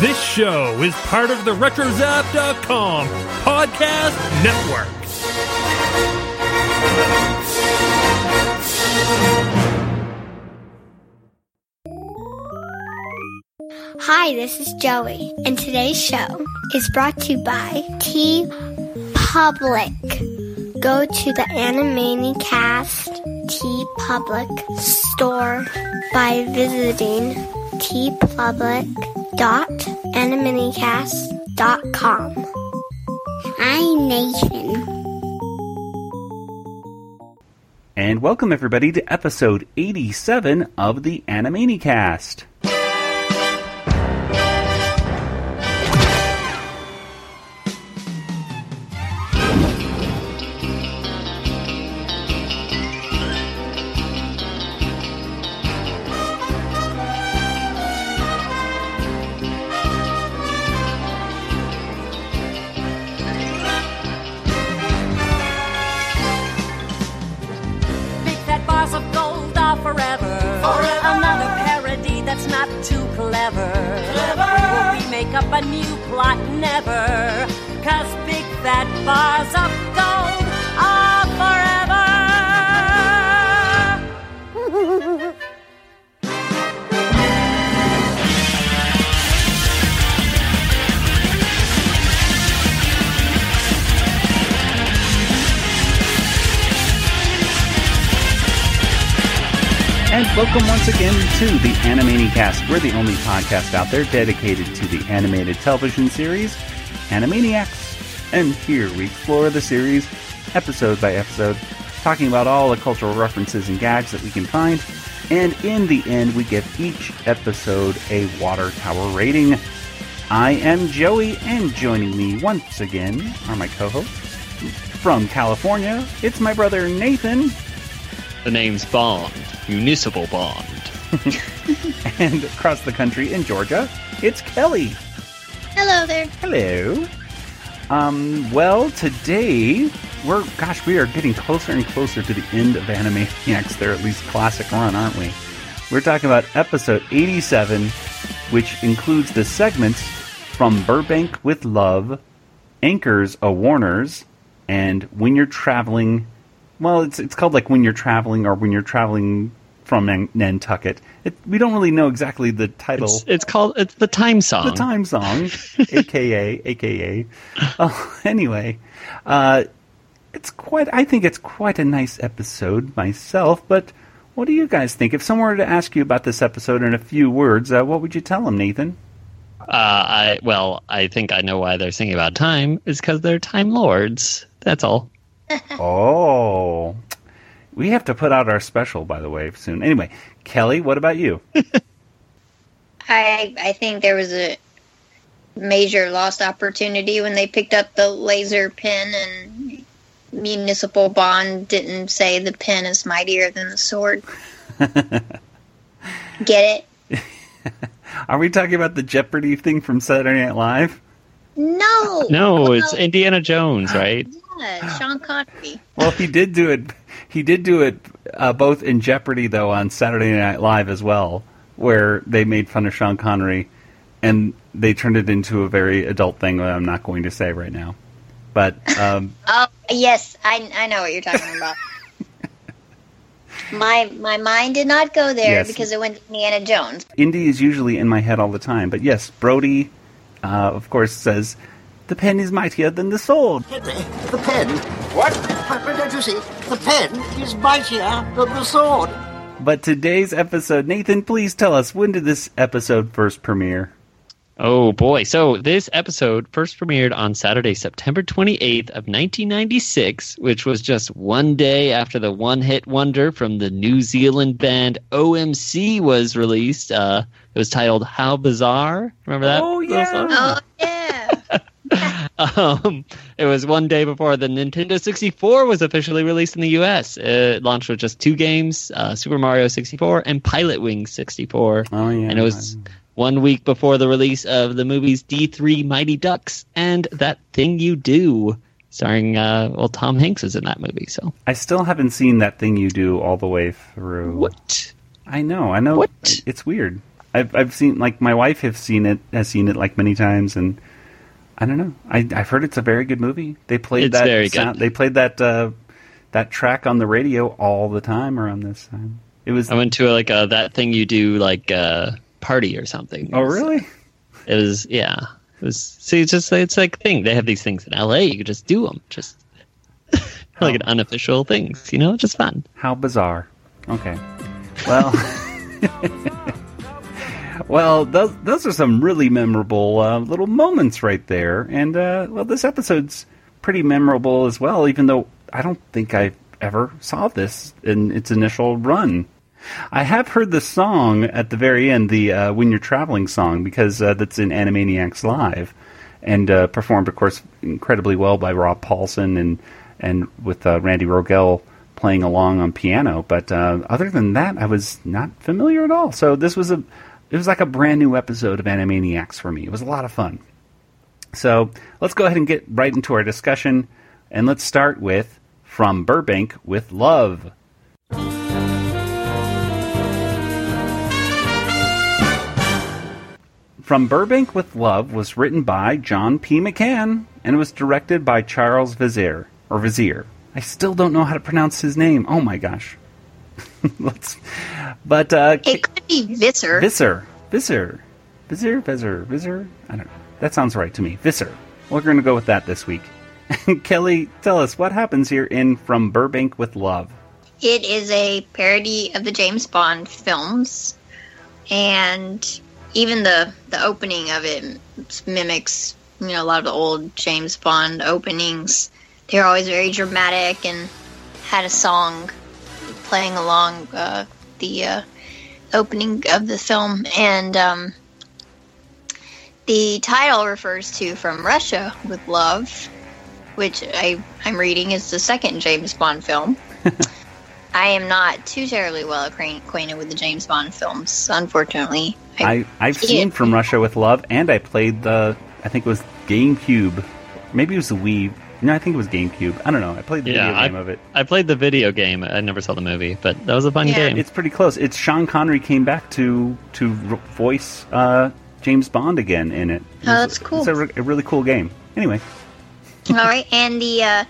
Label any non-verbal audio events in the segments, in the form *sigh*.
This show is part of the RetroZap.com podcast network. Hi, this is Joey, and today's show is brought to you by T Public. Go to the Animanicast T Public store by visiting tpublic.animanicast.com. Hi, Nathan. And welcome everybody to episode 87 of the Animani welcome once again to the Animanicast. We're the only podcast out there dedicated to the animated television series Animaniacs. And here we explore the series episode by episode, talking about all the cultural references and gags that we can find. And in the end, we give each episode a water tower rating. I am Joey, and joining me once again are my co hosts. From California, it's my brother Nathan. The name's Bond, Municipal Bond. *laughs* And across the country in Georgia, it's Kelly. Hello there. Hello. Um, well, today we're gosh, we are getting closer and closer to the end of Animaniacs, their at least classic run, aren't we? We're talking about episode 87, which includes the segments from Burbank with Love, Anchors a Warners, and When You're Traveling. Well, it's it's called like When You're Traveling or When You're Traveling from Nantucket. It, we don't really know exactly the title It's, it's called it's the time song. the time song, *laughs* aka aka. Oh, anyway, uh, it's quite. I think it's quite a nice episode myself. But what do you guys think? If someone were to ask you about this episode in a few words, uh, what would you tell them, Nathan? Uh, I well, I think I know why they're singing about time. Is because they're time lords. That's all. oh, we have to put out our special, by the way, soon. Anyway, Kelly, what about you? *laughs* I I think there was a major lost opportunity when they picked up the laser pen and municipal bond didn't say the pen is mightier than the sword. *laughs* Get it? *laughs* Are we talking about the Jeopardy thing from Saturday Night Live? No. No, it's Indiana Jones, right? yeah, Sean Connery. Well, if he did do it. He did do it uh, both in Jeopardy, though, on Saturday Night Live as well, where they made fun of Sean Connery, and they turned it into a very adult thing that I'm not going to say right now. But um, *laughs* Oh yes, I I know what you're talking about. *laughs* my my mind did not go there Yes. because it went to Indiana Jones. Indy is usually in my head all the time. But yes, Brody, uh, of course, says the pen is mightier than the sword. Henry, the pen. What? But don't you see? The pen is mightier than the sword. But today's episode, Nathan, please tell us when did this episode first premiere? Oh boy! So this episode first premiered on Saturday, September 28th of 1996, which was just one day after the one-hit wonder from the New Zealand band OMC was released. Uh, it was titled "How Bizarre." Remember that? Oh, yeah. Oh yeah. Um, it was one day before the Nintendo 64 was officially released in the US. It launched with just two games uh, Super Mario 64 and Pilotwings 64. Oh yeah, And it was one week before the release of the movies D3 Mighty Ducks and That Thing You Do, starring, uh, well, Tom Hanks is in that movie. So, I still haven't seen that thing you do all the way through. what? I know, I know. What? It's weird. I've I've seen like my wife has seen it has seen it like many times, and I don't know. I I've heard it's a very good movie. They played It's that very sound, good. They played that uh, that track on the radio all the time around this time. It was I went to like a that thing you do like uh party or something. oh really? It was yeah. It was see it's just it's like a thing. They have these things in LA. You could just do them. Just *laughs* like an unofficial things, you know, just fun. How bizarre. Okay. Well. *laughs* *laughs* well, those those are some really memorable uh, little moments right there, and uh, well, this episode's pretty memorable as well. Even though I don't think I ever saw this in its initial run. I have heard the song at the very end, the uh, "When You're Traveling" song, because uh, that's in Animaniacs Live, and uh, performed, of course, incredibly well by Rob Paulsen and and with uh, Randy Rogel playing along on piano. But other than that, I was not familiar at all. So this was a it was like a brand new episode of Animaniacs for me. It was a lot of fun. So let's go ahead and get right into our discussion, and let's start with from Burbank with love. From Burbank with Love was written by John P. McCann and was directed by Charles Vizier or Vizier. I still don't know how to pronounce his name. Oh my gosh. *laughs* Let's, but uh, It could be Visser. Visser, Visser, Visser, Visser, Visser. I don't know. That sounds right to me. Visser. We're going to go with that this week. *laughs* Kelly, tell us what happens here in From Burbank with Love. It is a parody of the James Bond films, and even the the opening of it mimics you know a lot of the old James Bond openings. They're always very dramatic and had a song playing along uh, the uh, opening of the film, and um, the title refers to "From Russia with Love," which I I'm reading is the second James Bond film. *laughs* I am not too terribly well acquainted with the James Bond films, unfortunately. I, I've seen From Russia with Love, and I played the, I think it was GameCube. Maybe it was the Wii. No, I think it was GameCube. I don't know. I played the Yeah, video I- game of it. I played the video game. I never saw the movie, but that was a fun Yeah. game. It's pretty close. It's Sean Connery came back to to voice uh, James Bond again in it. It Oh, that's cool. It's a, re- a really cool game. Anyway, All right, and the uh,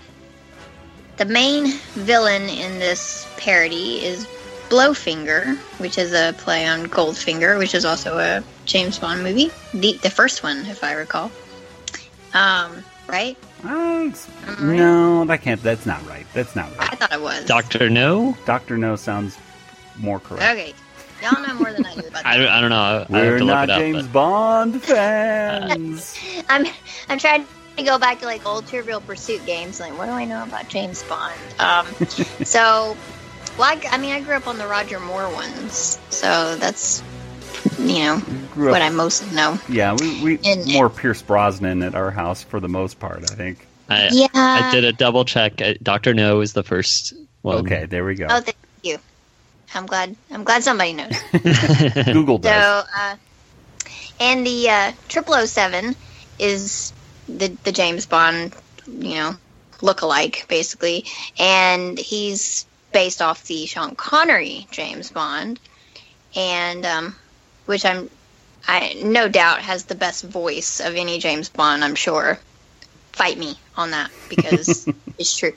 the main villain in this parody is Blowfinger, which is a play on Goldfinger, which is also a James Bond movie, the the first one, if I recall. Um, right? Uh, it's- Am I right? no, that can't. That's not right. That's not right. I thought it was. Doctor No. Doctor No sounds more correct. Okay, y'all know more than I do about *laughs* I, that. I don't know. I have We're to look not it up. James but- Bond fans. *laughs* I'm I'm trying to go back to like old Trivial Pursuit games. Like, what do I know about James Bond? Um, *laughs* so, well, I, I mean, I grew up on the Roger Moore ones, so that's you know Grew what I most know. yeah, we, we And- more Pierce Brosnan at our house for the most part. I think. I, Yeah. I did a double check. Uh, Doctor No is the first one. Okay, there we go. Oh, thank you. I'm glad. I'm glad somebody knows. *laughs* Google So, uh, and the uh, 007 is the the James Bond, you know, look-alike basically, and he's based off the Sean Connery James Bond, and um, which I'm, I no doubt has the best voice of any James Bond. I'm sure. Fight me on that because *laughs* it's true.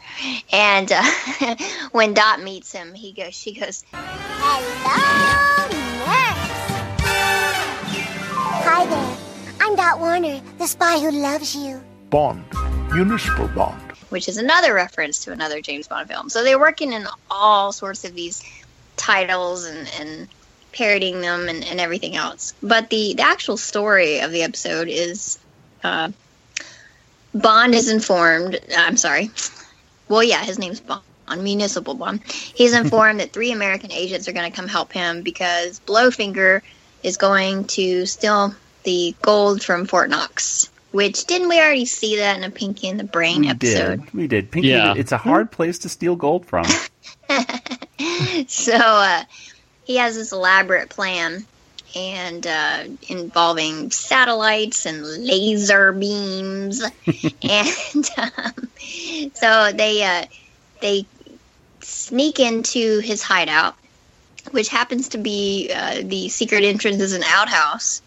And uh, *laughs* when Dot meets him, he goes, she goes, Hello, nurse. Hi there. I'm Dot Warner, the spy who loves you. Bond, municipal bond. which is another reference to another James Bond film. So they're working in all sorts of these titles and, and parodying them and, and everything else. But the, the actual story of the episode is uh, Bond is informed. I'm sorry. Well, yeah, his name's Bond. Municipal Bond. He's *laughs* informed that three American agents are going to come help him because Blowfinger is going to steal the gold from Fort Knox. Which didn't we already see that in a Pinky and the Brain we episode? did. We did. Pinky, Yeah. it's a hard place to steal gold from. *laughs* so uh, he has this elaborate plan and uh, involving satellites and laser beams *laughs* and um, so they uh, they sneak into his hideout which happens to be uh, the secret entrance is an outhouse,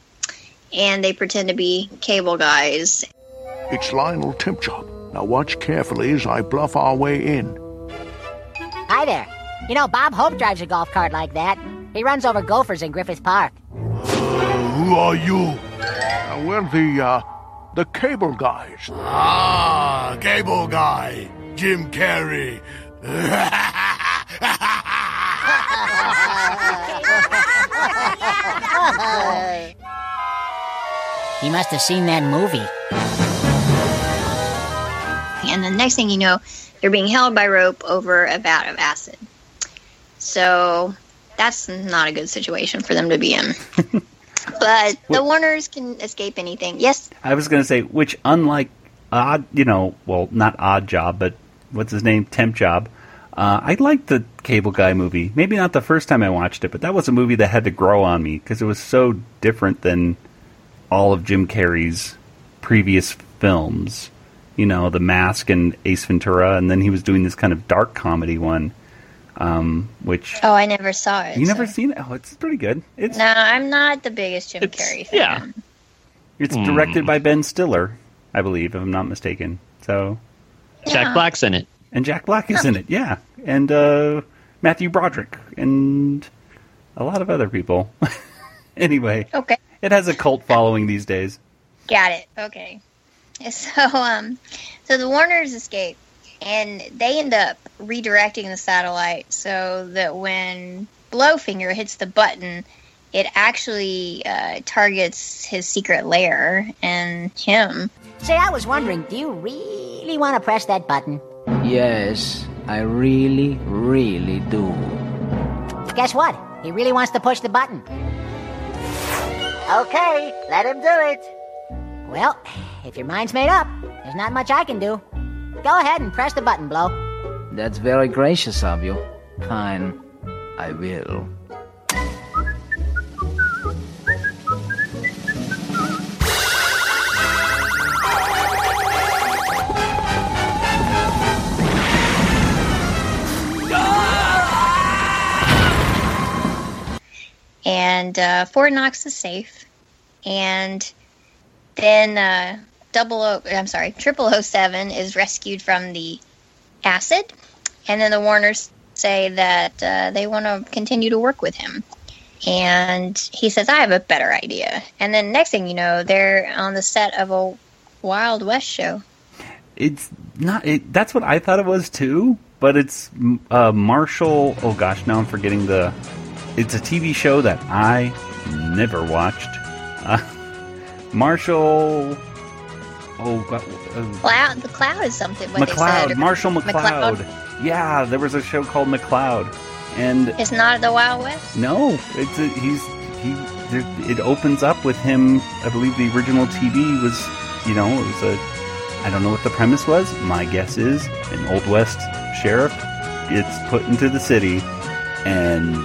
and they pretend to be cable guys. It's Lionel Timpchop. Now watch carefully as I bluff our way in. Hi there. You know, Bob Hope drives a golf cart like that. He runs over gophers in Griffith Park. Who are you? Uh, we're the, uh, the cable guys. Ah, cable guy. Jim Carrey. *laughs* he must have seen that movie. And the next thing you know, they're being held by rope over a vat of acid. So that's not a good situation for them to be in. *laughs* but the Warners can escape anything. Yes. I was going to say, which unlike odd, you know, well, not odd job, but what's his name, temp job. Uh, I liked the Cable Guy movie. Maybe not the first time I watched it, but that was a movie that had to grow on me because it was so different than all of Jim Carrey's previous films. You know, The Mask and Ace Ventura, and then he was doing this kind of dark comedy one, um, which Oh, I never saw it. you never so- seen it. Oh, it's pretty good. It's No, I'm not the biggest Jim Carrey fan. yeah. it's Hmm. directed by Ben Stiller, I believe, if I'm not mistaken. So Jack Black's in it. and Jack Black is in it, yeah, and uh, Matthew Broderick and a lot of other people. *laughs* anyway, Okay. it has a cult following these days. Got it. Okay. *laughs* So um so the Warners escape and they end up redirecting the satellite so that when Blowfinger hits the button, it actually uh, targets his secret lair and him. Say, I was wondering, do you really want to press that button? Yes, I really, really do. Guess what? He really wants to push the button. Okay, let him do it. Well, if your mind's made up, there's not much I can do. Go ahead and press the button, Blow. That's very gracious of you. Fine, I will. and uh, Fort Knox is safe, and then uh, double O, I'm sorry, triple O seven is rescued from the acid, and then the Warners say that uh, they want to continue to work with him, and he says, "I have a better idea," and then next thing you know, they're on the set of a Wild West show. It's not. It, that's what I thought it was too. But it's uh, Marshall. Oh gosh, now I'm forgetting the. It's a TV show that I never watched. Uh, *laughs* Marshall. Oh, God, uh, Cloud, the cloud is something. What they McCloud. said. Marshall McCloud. McCloud. Yeah, there was a show called McCloud, and It's not the Wild West. no, it's a, he's he. There, it opens up with him. I believe the original TV was, you know, it was a. I don't know what the premise was. My guess is an old west sheriff gets put into the city, and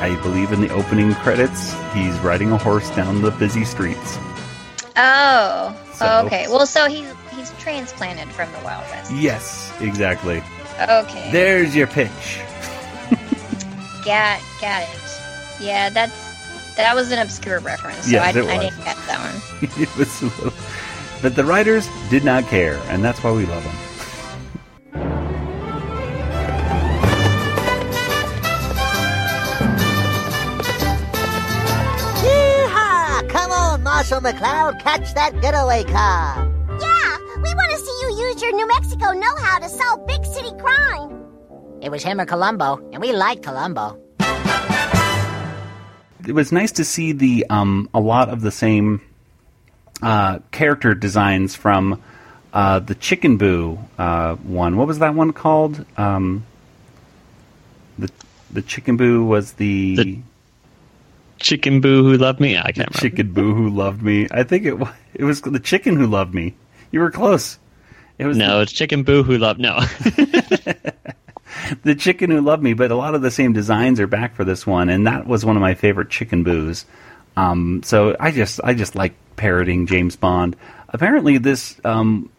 I believe in the opening credits he's riding a horse down the busy streets. Oh, Oh, so- okay. Well, so he's he's transplanted from the Wild West. Yes, exactly. Okay, There's your pitch. got got it. Yeah, that's that was an obscure reference, so Yes, I, it I didn't get that one. *laughs* it was a little, but the writers did not care, and that's why we love them. Marshall McCloud, catch that getaway car. Yeah, we want to see you use your New Mexico know-how to solve big city crime. It was him or Columbo, and we like Columbo. It was nice to see the um, a lot of the same uh, character designs from uh, the Chicken Boo uh, one. What was that one called? Um, the the Chicken Boo was the, The Chicken Boo Who Loved Me. I can't remember. Chicken Boo who loved me. I think it it was the chicken who loved me. You were close. It was No, it's Chicken Boo Who Loved. No. *laughs* *laughs* the chicken who loved me, but a lot of the same designs are back for this one, and that was one of my favorite chicken boos. Um, so I just I just like parroting James Bond. Apparently, this um,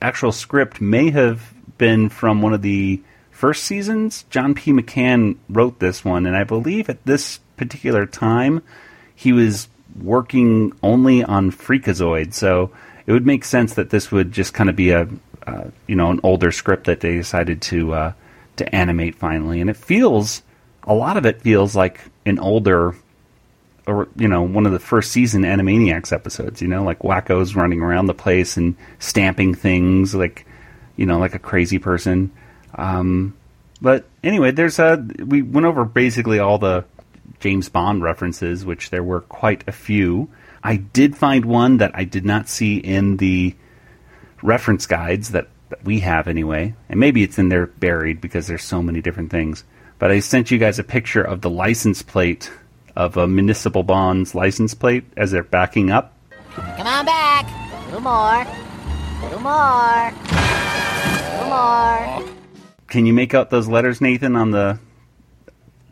actual script may have been from one of the first seasons. John P. McCann wrote this one, and I believe at this particular time he was working only on Freakazoid, so it would make sense that this would just kind of be a uh, you know an older script that they decided to uh, to animate finally, and it feels a lot of it feels like an older or you know one of the first season Animaniacs episodes. You know, like Wakko's running around the place and stamping things like you know like a crazy person. Um, but anyway, there's a we went over basically all the James Bond references, which there were quite a few. I did find one that I did not see in the reference guides that, that we have anyway, and maybe it's in there buried because there's so many different things. But I sent you guys a picture of the license plate of a municipal bonds license plate as they're backing up. Come on back. A little more. A little more. A little more. Can you make out those letters, Nathan, on the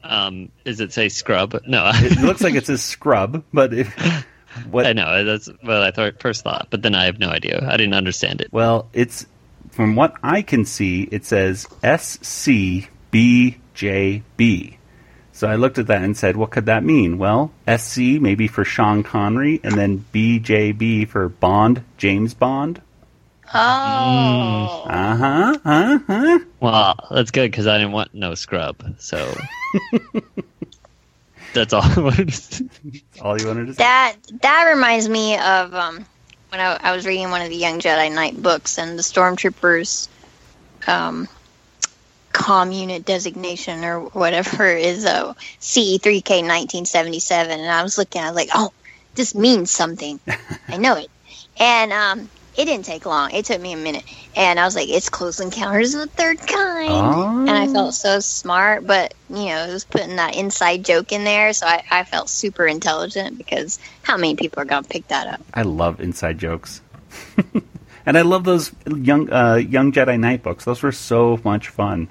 Um, does it say scrub? No. it looks like it says scrub, but if *laughs* what I know that's what I thought first thought, but then I have no idea. I didn't understand it. Well, it's from what I can see, it says SCBJB. So I looked at that and said, what could that mean? Well, SC maybe for Sean Connery, and then BJB for Bond, James Bond. Oh. Uh huh. Uh huh. Well, that's good because I didn't want no scrub. So *laughs* that's all. I wanted to say. All you wanted to say. That that reminds me of um, when I, I was reading one of the Young Jedi Knight books, and the stormtroopers' um, com unit designation or whatever is uh, CE3K 1977, and I was looking, I was like, oh, this means something. *laughs* I know it, and um, it didn't take long. It took me a minute, and I was like, it's Close Encounters of the Third Kind, Oh. and I felt so smart, but you know, it was putting that inside joke in there, so I, I felt super intelligent because how many people are gonna pick that up? I love inside jokes, *laughs* and I love those young uh, young Jedi Knight books. Those were so much fun.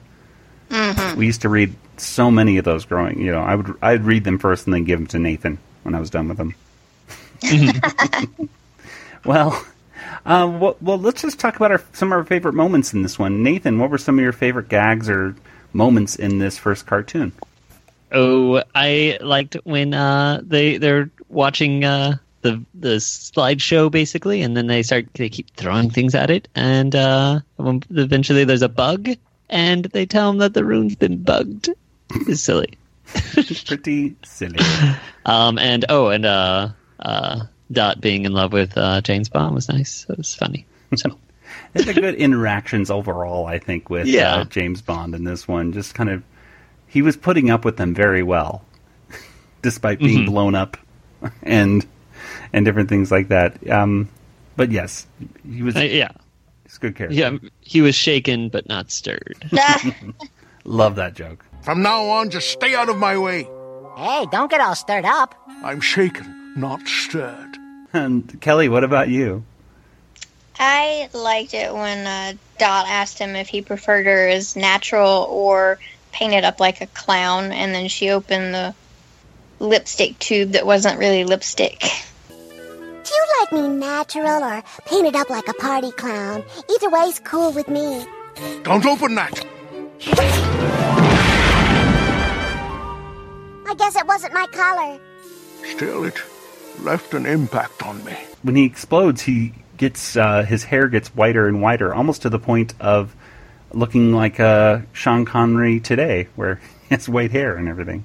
Mm-hmm. We used to read so many of those growing. You know, I would I'd read them first and then give them to Nathan when I was done with them. *laughs* *laughs* well, um, well, well, let's just talk about our, some of our favorite moments in this one. Nathan, what were some of your favorite gags or moments in this first cartoon? Oh, I liked when uh, they they're watching uh, the the slideshow basically, and then they start they keep throwing things at it, and uh, eventually there's a bug, and they tell them that the rune's been bugged. It's silly. *laughs* Pretty silly. *laughs* Um, and oh, and uh, uh, Dot being in love with uh, James Bond was nice. It was funny. So *laughs* They had good interactions overall, I think, with Yeah. uh, James Bond in this one. Just kind of, he was putting up with them very well, *laughs* despite being Mhm. blown up and and different things like that. Um, but yes, he was. Uh, yeah, he's a good character. yeah, he was shaken but not stirred. *laughs* Love that joke. From now on, just stay out of my way. Hey, don't get all stirred up. I'm shaken, not stirred. And Kelly, what about you? I liked it when uh, Dot asked him if he preferred her as natural or painted up like a clown, and then she opened the lipstick tube that wasn't really lipstick. Do you like me natural or painted up like a party clown? Either way's cool with me. Don't open that. I guess it wasn't my color. Still, it left an impact on me. When he explodes, he gets uh, his hair gets whiter and whiter, almost to the point of looking like uh, Sean Connery today, where he has white hair and everything.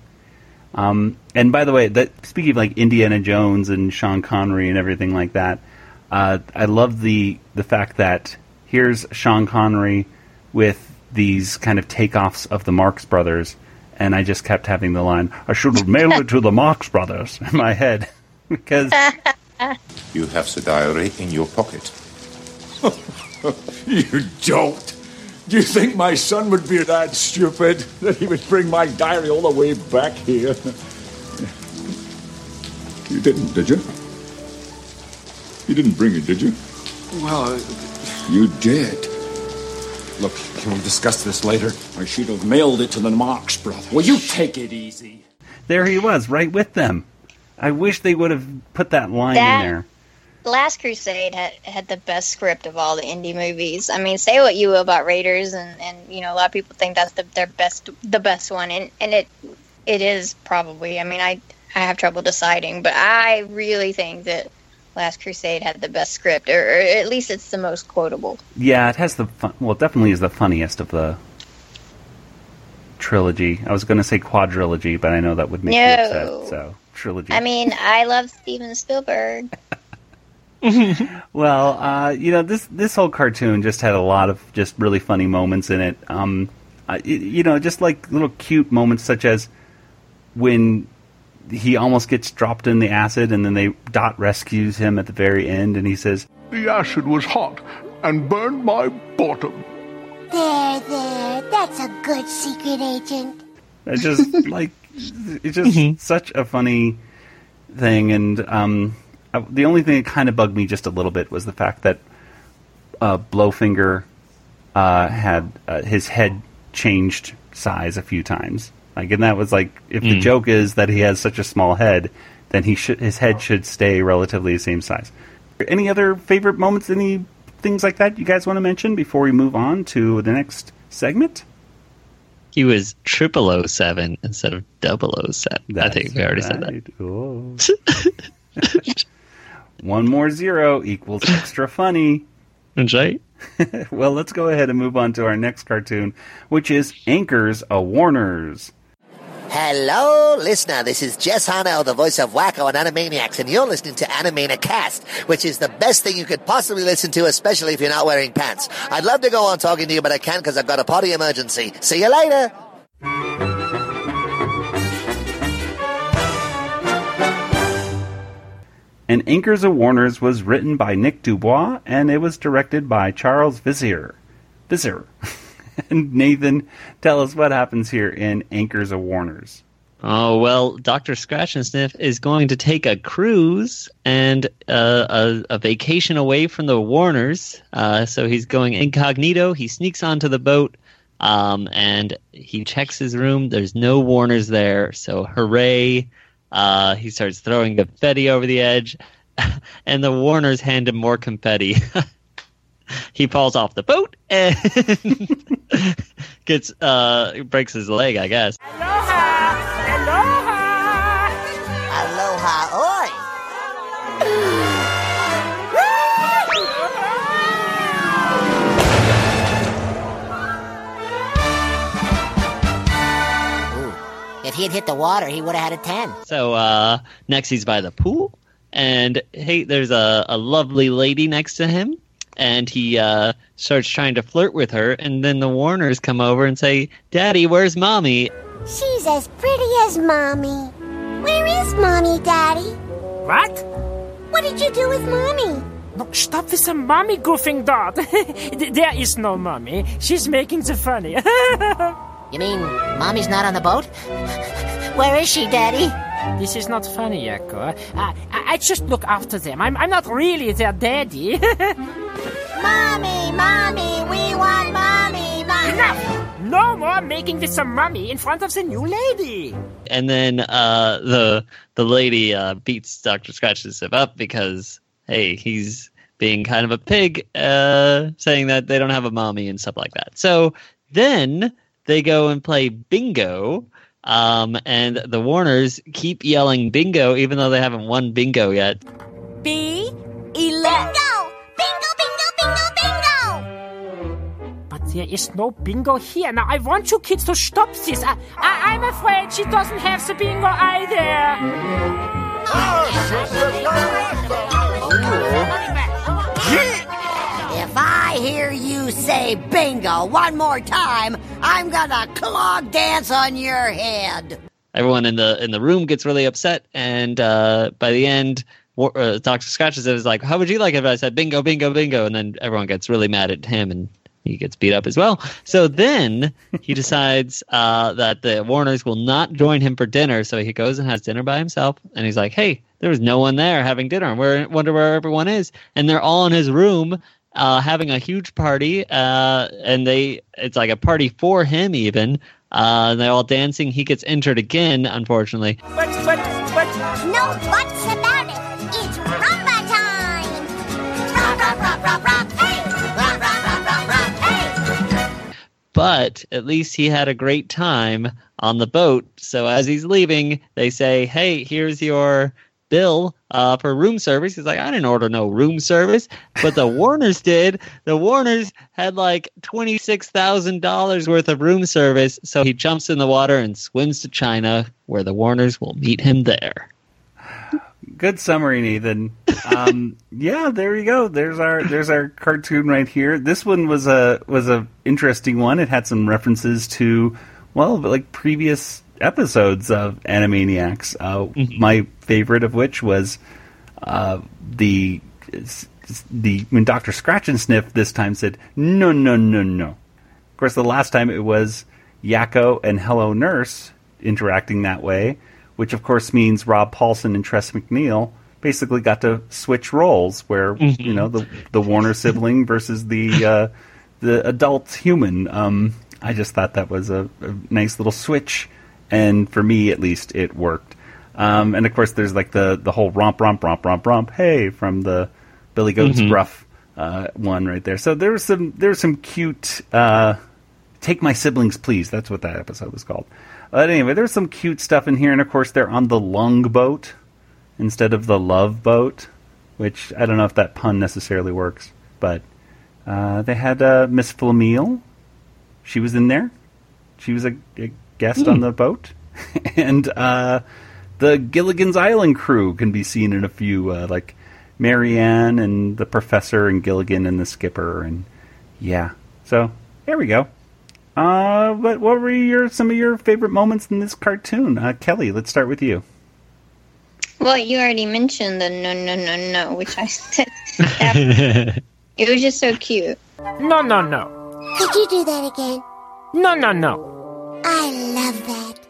Um, and by the way, that speaking of like Indiana Jones and Sean Connery and everything like that, uh, I love the the fact that here's Sean Connery with these kind of takeoffs of the Marx Brothers, and I just kept having the line, "I should have mailed it to the Marx Brothers" *laughs* in my head because *laughs* You have the diary in your pocket. *laughs* You don't. Do you think my son would be that stupid that he would bring my diary all the way back here? You didn't, did you? You didn't bring it, did you? Well, uh, You did. look, can we discuss this later? I should have mailed it to the Marx brothers. Will you take it easy? there he was, right with them. I wish they would have put that line That- in there. Last Crusade had had the best script of all the Indy movies. I mean, say what you will about Raiders, and, and you know a lot of people think that's the, their best the best one, and and it it is probably. I mean, I I have trouble deciding, but I really think that Last Crusade had the best script, or, or at least it's the most quotable. Yeah, it has the fun- well, it definitely is the funniest of the trilogy. I was going to say quadrilogy, but I know that would make you No. upset. So trilogy. I mean, I love Steven Spielberg. *laughs* *laughs* Well, uh, you know this this whole cartoon just had a lot of just really funny moments in it. Um, I, y- you know, just like little cute moments such as when he almost gets dropped in the acid, and then they Dot rescues him at the very end, and he says, The acid was hot and burned my bottom. There, there. That's a good secret agent. It's just *laughs* like it's just such a funny thing, and um, I, the only thing that kind of bugged me just a little bit was the fact that uh, Blowfinger uh, had uh, his head changed size a few times. Like, and that was like, if the Mm. joke is that he has such a small head, then he should his head should stay relatively the same size. Any other favorite moments? Any things like that you guys want to mention before we move on to the next segment? He was triple O seven instead of double O seven. I think we already said that. *laughs* One more zero equals extra funny. That's right. *laughs* well, let's go ahead and move on to our next cartoon, which is Anchors a Warners. Hello, listener. This is Jess Harnell, the voice of Wakko and Animaniacs, and you're listening to Animanicast, which is the best thing you could possibly listen to, especially if you're not wearing pants. I'd love to go on talking to you, but I can't because I've got a potty emergency. See you later. And Anchors a Warners was written by Nick Dubois, and it was directed by Charles Vizier. Vizier. *laughs* *laughs* and Nathan, tell us what happens here in Anchors of Warners. Oh well, Doctor Scratchansniff is going to take a cruise and uh, a, a vacation away from the Warners. Uh, so he's going incognito. He sneaks onto the boat, um, and he checks his room. There's no Warners there. So hooray! Uh, he starts throwing confetti over the edge, *laughs* and the Warners hand him more confetti. *laughs* he falls off the boat and *laughs* gets uh, breaks his leg, I guess. Aloha, aloha, aloha, oi! If he had hit the water, he would have had a 10. So uh, next he's by the pool, and hey, there's a, a lovely lady next to him, and he uh, starts trying to flirt with her, and then the Warners come over and say, "Daddy, where's mommy?" She's as pretty as Mommy. Where is Mommy, Daddy? What? What did you do with Mommy? No, stop with the mommy goofing dot. *laughs* There is no mommy. She's making the funny. *laughs* You mean Mommy's not on the boat? Where is she, Daddy? this is not funny, Yakko. I, I, I just look after them. I'm, I'm not really their daddy. *laughs* Mommy, Mommy, we want Mommy, Mommy. Enough! No more making with some mummy in front of the new lady. And then uh, the the lady uh, beats Doctor Scratch and up because hey, he's being kind of a pig, uh, saying that they don't have a mommy and stuff like that. So then they go and play bingo. Um, and the Warners keep yelling bingo, even though they haven't won bingo yet. B. Eleven. Bingo! Bingo, bingo, bingo, bingo! But there is no bingo here. Now, I want you kids to stop this. I, I, I'm afraid she doesn't have the bingo either. If I hear you say bingo one more time, I'm gonna clog dance on your head. Everyone in the in the room gets really upset, and uh, by the end, War- uh, Doctor Scratch is like, "How would you like it if I said bingo, bingo, bingo?" And then everyone gets really mad at him, and he gets beat up as well. So then he *laughs* decides uh, that the Warners will not join him for dinner. So he goes and has dinner by himself. And he's like, "Hey, there was no one there having dinner. And where wonder where everyone is." And they're all in his room uh, having a huge party, uh, and they it's like a party for him even. Uh, and they're all dancing. He gets injured again, unfortunately. But, but, but. No buts about it. It's rumba time. Rock, rock, rock, rock, rock. Hey! Rock, rock, rock, rock, rock. Hey! But at least he had a great time on the boat. So as he's leaving, they say, "Hey, here's your bill." Uh, for room service." He's like, "I didn't order no room service," but the Warners *laughs* did. The Warners had like twenty six thousand dollars worth of room service, so he jumps in the water and swims to China, where the Warners will meet him there. Good summary, Nathan. Um, *laughs* yeah, there you go. There's our there's our cartoon right here. This one was a was a interesting one. It had some references to well, like previous episodes of Animaniacs. Uh, Mm-hmm. My favorite of which was uh, the the when Doctor Scratchansniff this time said no no no no. Of course, the last time it was Yakko and Hello Nurse interacting that way, which of course means Rob Paulsen and Tress MacNeille basically got to switch roles, where you know the the Warner sibling versus the uh, the adult human. Um, I just thought that was a, a nice little switch, and for me at least, it worked. Um, and of course, there's like the the whole romp romp romp romp romp hey from the Billy Goat's Mhm. Gruff uh, one right there. So there was some there was some cute. Uh, Take my siblings, please. That's what that episode was called. But anyway, there's some cute stuff in here, and of course they're on the lung boat instead of the love boat, which I don't know if that pun necessarily works, but uh, they had uh, Miss Flamiel. She was in there. She was a, a guest on Hmm. the boat, *laughs* and uh, the Gilligan's Island crew can be seen in a few, uh, like Mary Ann and the professor and Gilligan and the skipper, and yeah. So there we go. Uh, but what were your some of your favorite moments in this cartoon? Uh, Kelly, let's start with you. Well, you already mentioned the no, no, no, no, which I *laughs* said. it was just so cute. No, no, no. Could you do that again? No, no, no. I love that. *sighs*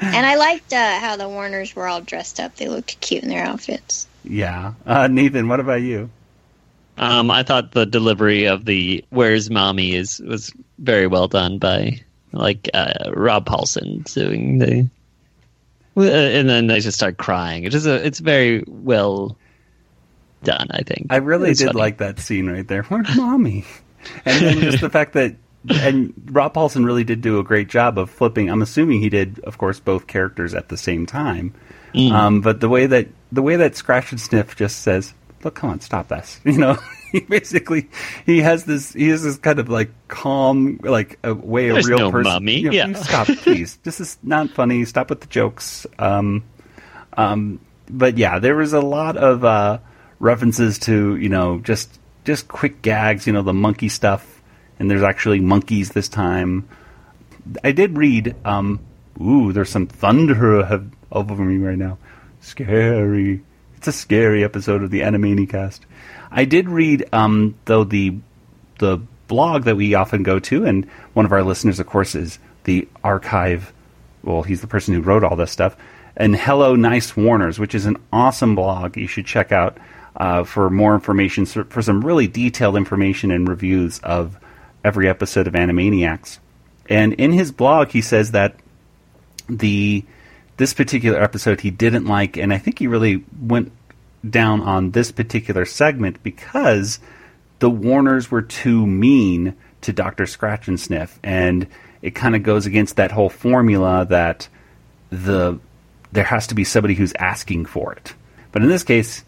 And I liked uh, how the Warners were all dressed up. They looked cute in their outfits. Yeah, uh, Nathan, what about you? Um, I thought the delivery of the "Where's Mommy" is was very well done by like uh, Rob Paulsen doing the, uh, and then they just start crying. It is a it's very well done. I think I really did funny. like that scene right there. Where's mommy? *laughs* And then just the fact that and Rob Paulsen really did do a great job of flipping. I'm assuming he did, of course, both characters at the same time. Mm. Um, but the way that the way that Scratchansniff just says, "Look, come on, stop this," *laughs* you know. He basically he has this he has this kind of like calm like a way There's a real no person. mummy, You know, yeah. "You stop, *laughs* please. this is not funny. Stop with the jokes. Um, um, but yeah, there was a lot of uh, references to you know just just quick gags. You know the monkey stuff, and there's actually monkeys this time. I did read. Um, ooh, there's some thunder over me right now. Scary. It's a scary episode of the Animanicast. I did read um, though the the blog that we often go to, and one of our listeners, of course, is the archive. Well, he's the person who wrote all this stuff. And Hello Nice Warners, which is an awesome blog you should check out uh, for more information, for some really detailed information and reviews of every episode of Animaniacs. And in his blog, he says that the this particular episode he didn't like, and I think he really went down on this particular segment because the Warners were too mean to Doctor Scratchansniff, and it kind of goes against that whole formula that the there has to be somebody who's asking for it. But in this case,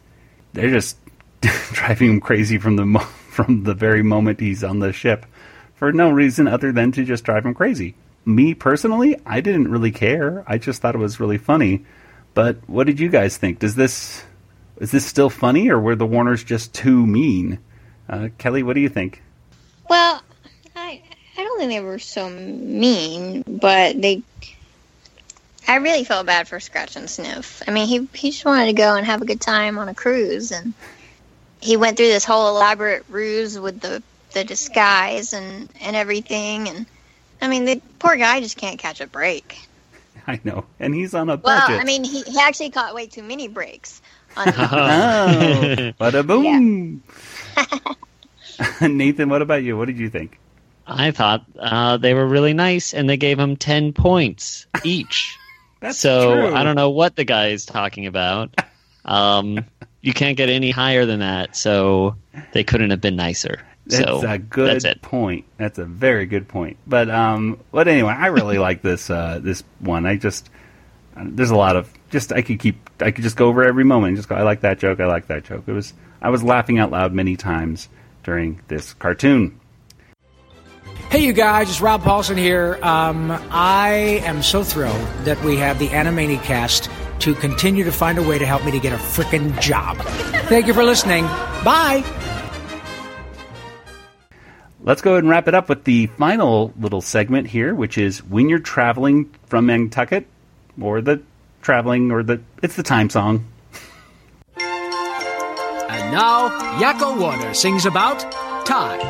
they're just *laughs* driving him crazy from the mo- *laughs* from the very moment he's on the ship for no reason other than to just drive him crazy. Me personally, I didn't really care. I just thought it was really funny. But what did you guys think? Does this is this still funny, or were the Warners just too mean? Uh, Kelly, what do you think? Well, I I don't think they were so mean, but they. I really felt bad for Scratchansniff. I mean, he he just wanted to go and have a good time on a cruise, and he went through this whole elaborate ruse with the the disguise and and everything. And I mean, the poor guy just can't catch a break. *laughs* I know, and he's on a budget. Well. I mean, he, he actually caught way too many breaks. On *laughs* oh, *laughs* bada boom. Nathan, what about you? What did you think? I thought uh, they were really nice, and they gave him ten points each. That's so true. I don't know what the guy is talking about. Um, you can't get any higher than that, so they couldn't have been nicer. That's so a good that's point. That's a very good point. But um, but anyway, I really *laughs* like this uh, this one. I just there's a lot of just I could keep I could just go over every moment and just go. I like that joke. I like that joke. It was I was laughing out loud many times during this cartoon. Hey, you guys, it's Rob Paulsen here. Um, I am so thrilled that we have the Animanicast to continue to find a way to help me to get a freaking job. Thank you for listening. Bye. Let's go ahead and wrap it up with the final little segment here, which is when you're traveling from Nantucket, or the traveling, or the it's the time song. And now, Yakko Warner sings about time.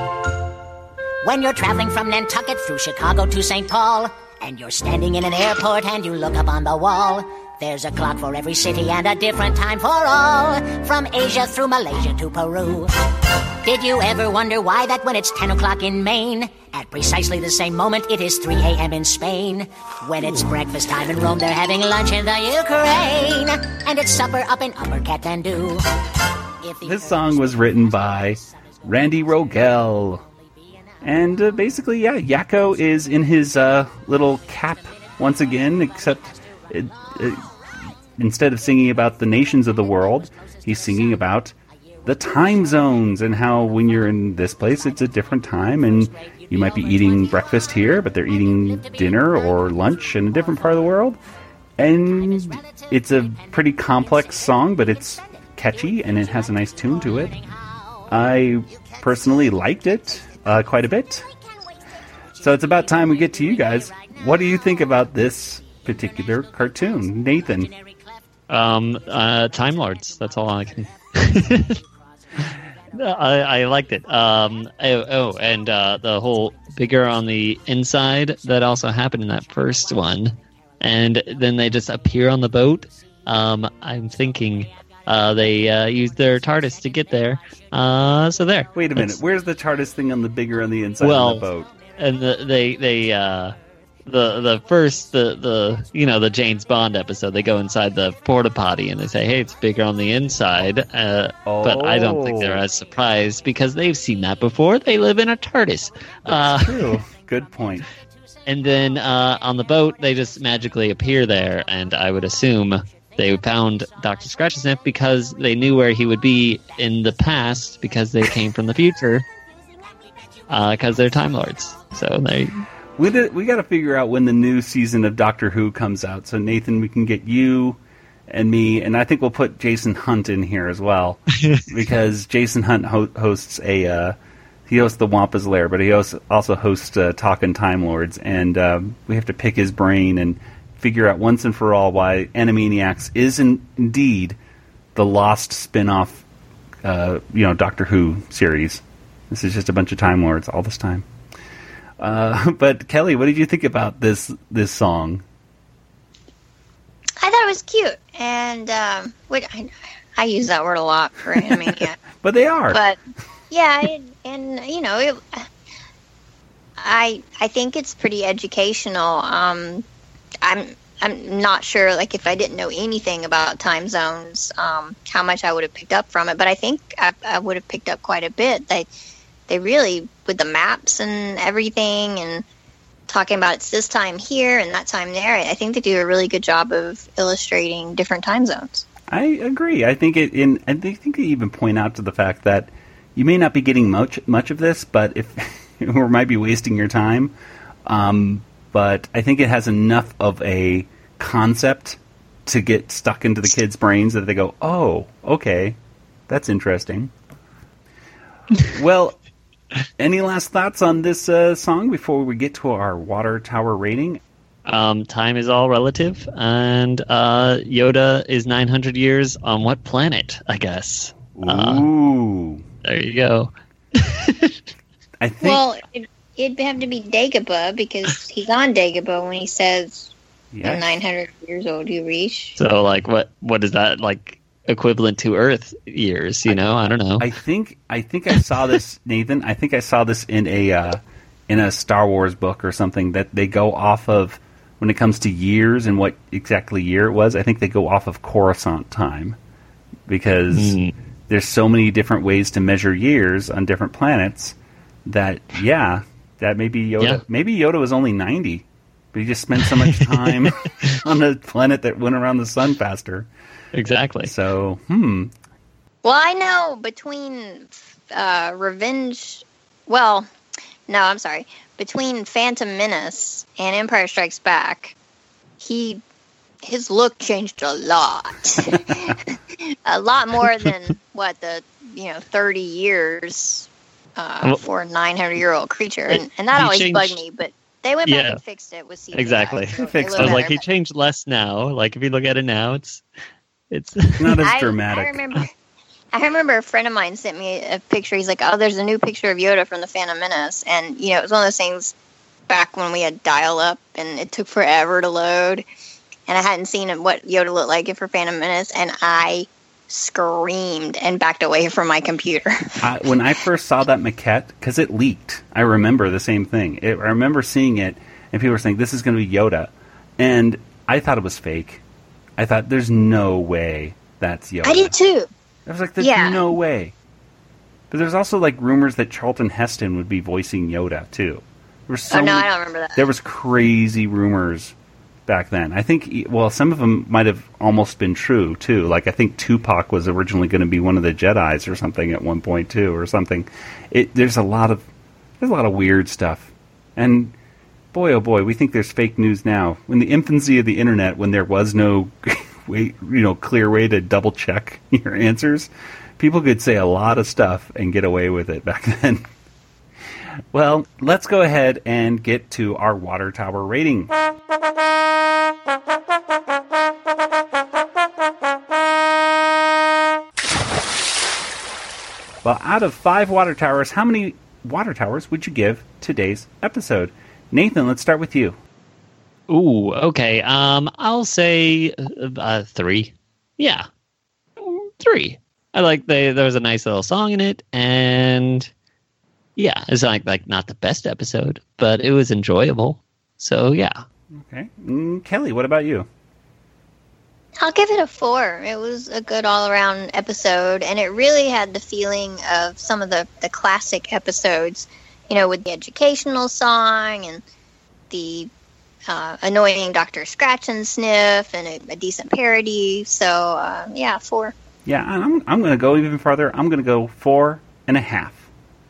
When you're traveling from Nantucket through Chicago to St. Paul, and you're standing in an airport and you look up on the wall, there's a clock for every city and a different time for all, from Asia through Malaysia to Peru. Did you ever wonder why that when it's 10 o'clock in Maine, at precisely the same moment it is 3 a.m. in Spain? When it's breakfast time in Rome, they're having lunch in the Ukraine, and it's supper up in Upper Kathmandu. This song was written by Randy Rogel. And uh, basically, yeah, Yakko is in his uh, little cap once again, except it, it, instead of singing about the nations of the world, he's singing about the time zones and how when you're in this place, it's a different time, and you might be eating breakfast here, but they're eating dinner or lunch in a different part of the world. And it's a pretty complex song, but it's catchy and it has a nice tune to it. I personally liked it uh, quite a bit. So it's about time we get to you guys. What do you think about this particular cartoon, Nathan? Um, uh, Time Lords. That's all I can. *laughs* I, I liked it. Um, oh, oh, and uh, the whole bigger on the inside that also happened in that first one, and then they just appear on the boat. Um, I'm thinking uh, they uh, used their TARDIS to get there. Uh, so there. Wait a minute. Where's the TARDIS thing on the bigger on the inside well, of the boat? and the, they they uh, the the first the the you know the James Bond episode they go inside the porta potty and they say hey it's bigger on the inside uh, but I don't think they're Oh. as surprised because they've seen that before they live in a TARDIS uh, True. Good point. *laughs* and then uh, on the boat they just magically appear there and I would assume they found Doctor Scratchansniff because they knew where he would be in the past because they came from the future because they're Time Lords so they We did, we got to figure out when the new season of Doctor Who comes out. So Nathan, we can get you and me, and I think we'll put Jason Hunt in here as well *laughs* because Jason Hunt ho- hosts a uh, he hosts the Wampa's Lair, but he also also hosts uh, Talking Time Lords, and um, we have to pick his brain and figure out once and for all why Animaniacs is in, indeed the lost spin-off, uh, you know, Doctor Who series. This is just a bunch of Time Lords all this time. Uh, *laughs* but Kelly, what did you think about this this song? I thought it was cute, and um, what I, I use that word a lot for Animaniac. *laughs* But they are. But yeah, it, and you know, it, I I think it's pretty educational. Um, I'm I'm not sure, like if I didn't know anything about time zones, um, how much I would have picked up from it. But I think I, I would have picked up quite a bit. They they really with the maps and everything and talking about it's this time here and that time there. I think they do a really good job of illustrating different time zones. I agree. I think it in I think they even point out to the fact that you may not be getting much much of this, but if *laughs* or might be wasting your time. Um, but I think it has enough of a concept to get stuck into the kids' brains that they go, "Oh, okay, that's interesting." *laughs* well, any last thoughts on this uh, song before we get to our water tower rating? Um, time is all relative, and uh, Yoda is 900 years on what planet? I guess. Uh, Ooh, there you go. *laughs* I think. Well, it, it'd have to be Dagobah because *laughs* he's on Dagobah when he says Yes. the 900 years old you reach. So, like, what what is that like equivalent to Earth years? You know, I don't know. I think I think I saw this, *laughs* Nathan. I think I saw this in a uh, in a Star Wars book or something that they go off of when it comes to years and what exactly year it was. I think they go off of Coruscant time because there's so many different ways to measure years on different planets. that yeah, that maybe Yoda Yeah. maybe Yoda was only ninety, but he just spent so much *laughs* time *laughs* on a planet that went around the sun faster. Exactly. So hmm, Well, I know between uh, Revenge. Well, no, I'm sorry. Between Phantom Menace and Empire Strikes Back, he his look changed a lot. *laughs* a lot more *laughs* than what the you know 30 years uh, Well- for a 900 year old creature, and, and that always changed- bugged me. But they went back Yeah. and fixed it with CGI. Exactly. so it I looked was like, better, he changed less now. Like if you look at it now, it's *laughs* it's not I, I remember. I remember a friend of mine sent me a picture. He's like, "Oh, there's a new picture of Yoda from the Phantom Menace," and you know, it was one of those things back when we had dial-up, and it took forever to load, and I hadn't seen what Yoda looked like for Phantom Menace, and I screamed and backed away *laughs* from my computer. I, when I first saw that maquette, because it leaked, I remember the same thing. It, I remember seeing it, and people were saying this is going to be Yoda, and I thought it was fake. I thought there's no way that's Yoda. I did too. I was like, there's Yeah. no way. But there's also like rumors that Charlton Heston would be voicing Yoda too. There was oh so no, I don't remember that. There was crazy rumors back then. I think, well, some of them might have almost been true too. Like I think Tupac was originally going to be one of the Jedi's or something at one point too, or something. It there's a lot of there's a lot of weird stuff, and boy oh boy, we think there's fake news now. In the infancy of the internet, when there was no *laughs* way, you know, clear way to double check *laughs* your answers, people could say a lot of stuff and get away with it *laughs* back then. Well, let's go ahead and get to our water tower rating. Well, out of five water towers, how many water towers would you give today's episode? Nathan, let's start with you. Ooh, okay. Um, I'll say uh, uh, three. Yeah, three. I like the there was a nice little song in it, and yeah, it's like like not the best episode, but it was enjoyable. So yeah, Okay. Mm, Kelly, what about you? I'll give it a four. It was a good all around episode, and it really had the feeling of some of the, the classic episodes, you know, with the educational song and the uh, annoying Dr. Scratchansniff and a, a decent parody. So, uh, yeah, four. Yeah, I'm, I'm going to go even farther. I'm going to go four and a half.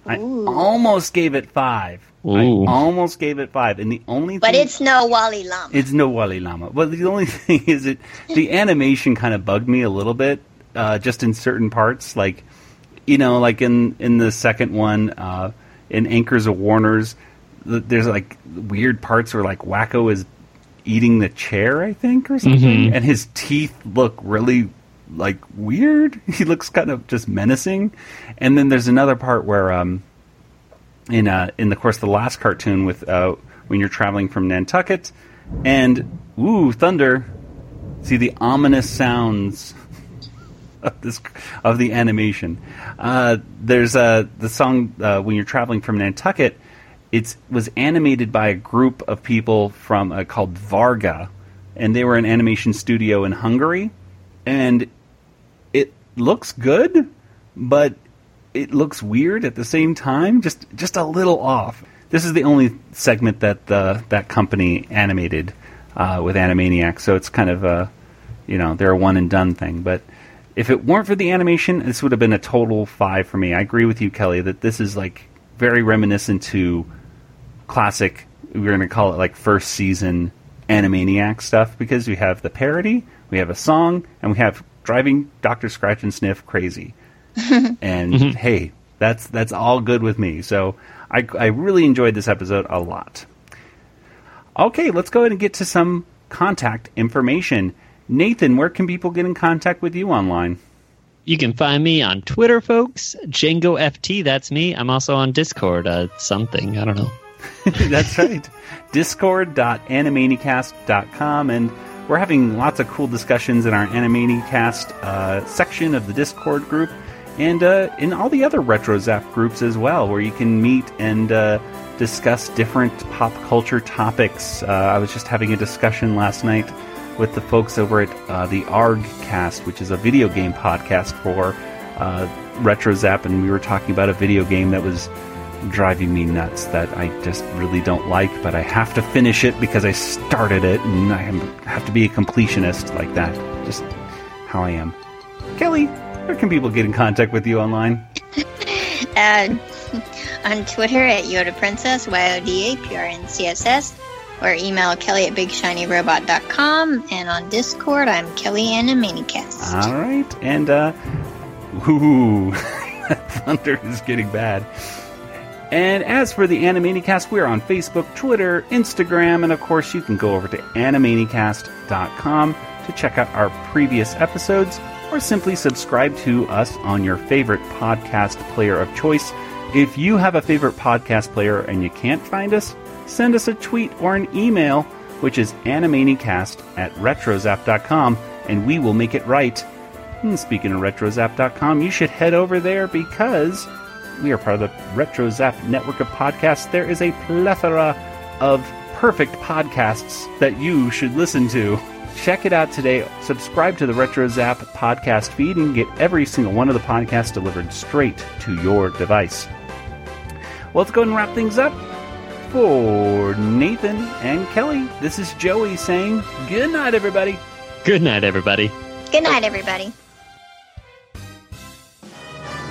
I almost gave it five. Ooh. I almost gave it five, and the only But thing it's no Wally Llama. It's no Wally Llama. But the only *laughs* thing is it the animation kind of bugged me a little bit, uh, just in certain parts. Like, you know, like in in the second one, uh, in Anchors A-Warners, there's like weird parts where like Wakko is eating the chair, I think, or something, Mhm. and his teeth look really like weird. *laughs* He looks kind of just menacing. And then there's another part where um, in uh, in the course of the last cartoon with uh, when you're traveling from Nantucket, and ooh, thunder. See the ominous sounds of this of the animation. Uh, there's uh, the song uh, when you're traveling from Nantucket. It was animated by a group of people from uh, called Varga, and they were an animation studio in Hungary, and it looks good, but it looks weird at the same time, just just a little off. This is the only segment that the that company animated uh, with Animaniacs, so it's kind of a you know they're a one and done thing. But if it weren't for the animation, this would have been a total five for me. I agree with you, Kelly, that this is like very reminiscent to classic. We're going to call it like first season Animaniac stuff because we have the parody, we have a song, and we have driving Doctor Scratchansniff crazy *laughs* and mm-hmm. hey, that's that's all good with me. So I, I really enjoyed this episode a lot. Okay, let's go ahead and get to some contact information. Nathan, where can people get in contact with you online? you can find me on Twitter, folks. Django FT, that's me. I'm also on Discord. Uh, something I don't know. *laughs* That's right. Discord.animanicast.com. And we're having lots of cool discussions in our Animanicast uh, section of the Discord group and uh, in all the other Retro Zap groups as well, where you can meet and uh, discuss different pop culture topics. Uh, I was just having a discussion last night with the folks over at uh, the ArgCast, which is a video game podcast for uh, Retro Zap, and we were talking about a video game that was driving me nuts that I just really don't like, but I have to finish it because I started it and I have to be a completionist like that. Just how I am. Kelly, where can people get in contact with you online? *laughs* Uh, on Twitter at Yoda Princess, Y-O-D-A-P-R-N-C-S-S, or email Kelly at BigShinyRobot.com, and on Discord, I'm Kelly Animanicast. All right, and uh, *laughs* ooh, thunder is getting bad. And as for the Animanicast, we're on Facebook, Twitter, Instagram, and of course, you can go over to animanicast.com to check out our previous episodes or simply subscribe to us on your favorite podcast player of choice. If you have a favorite podcast player and you can't find us, send us a tweet or an email, which is animanicast at retrozap.com, and we will make it right. And speaking of retrozap.com, you should head over there because we are part of the RetroZap network of podcasts. There is a plethora of perfect podcasts that you should listen to. Check it out today. Subscribe to the RetroZap podcast feed and get every single one of the podcasts delivered straight to your device. Well, let's go and wrap things up. For Nathan and Kelly, this is Joey saying good night, everybody. Good night, everybody. Good night, everybody.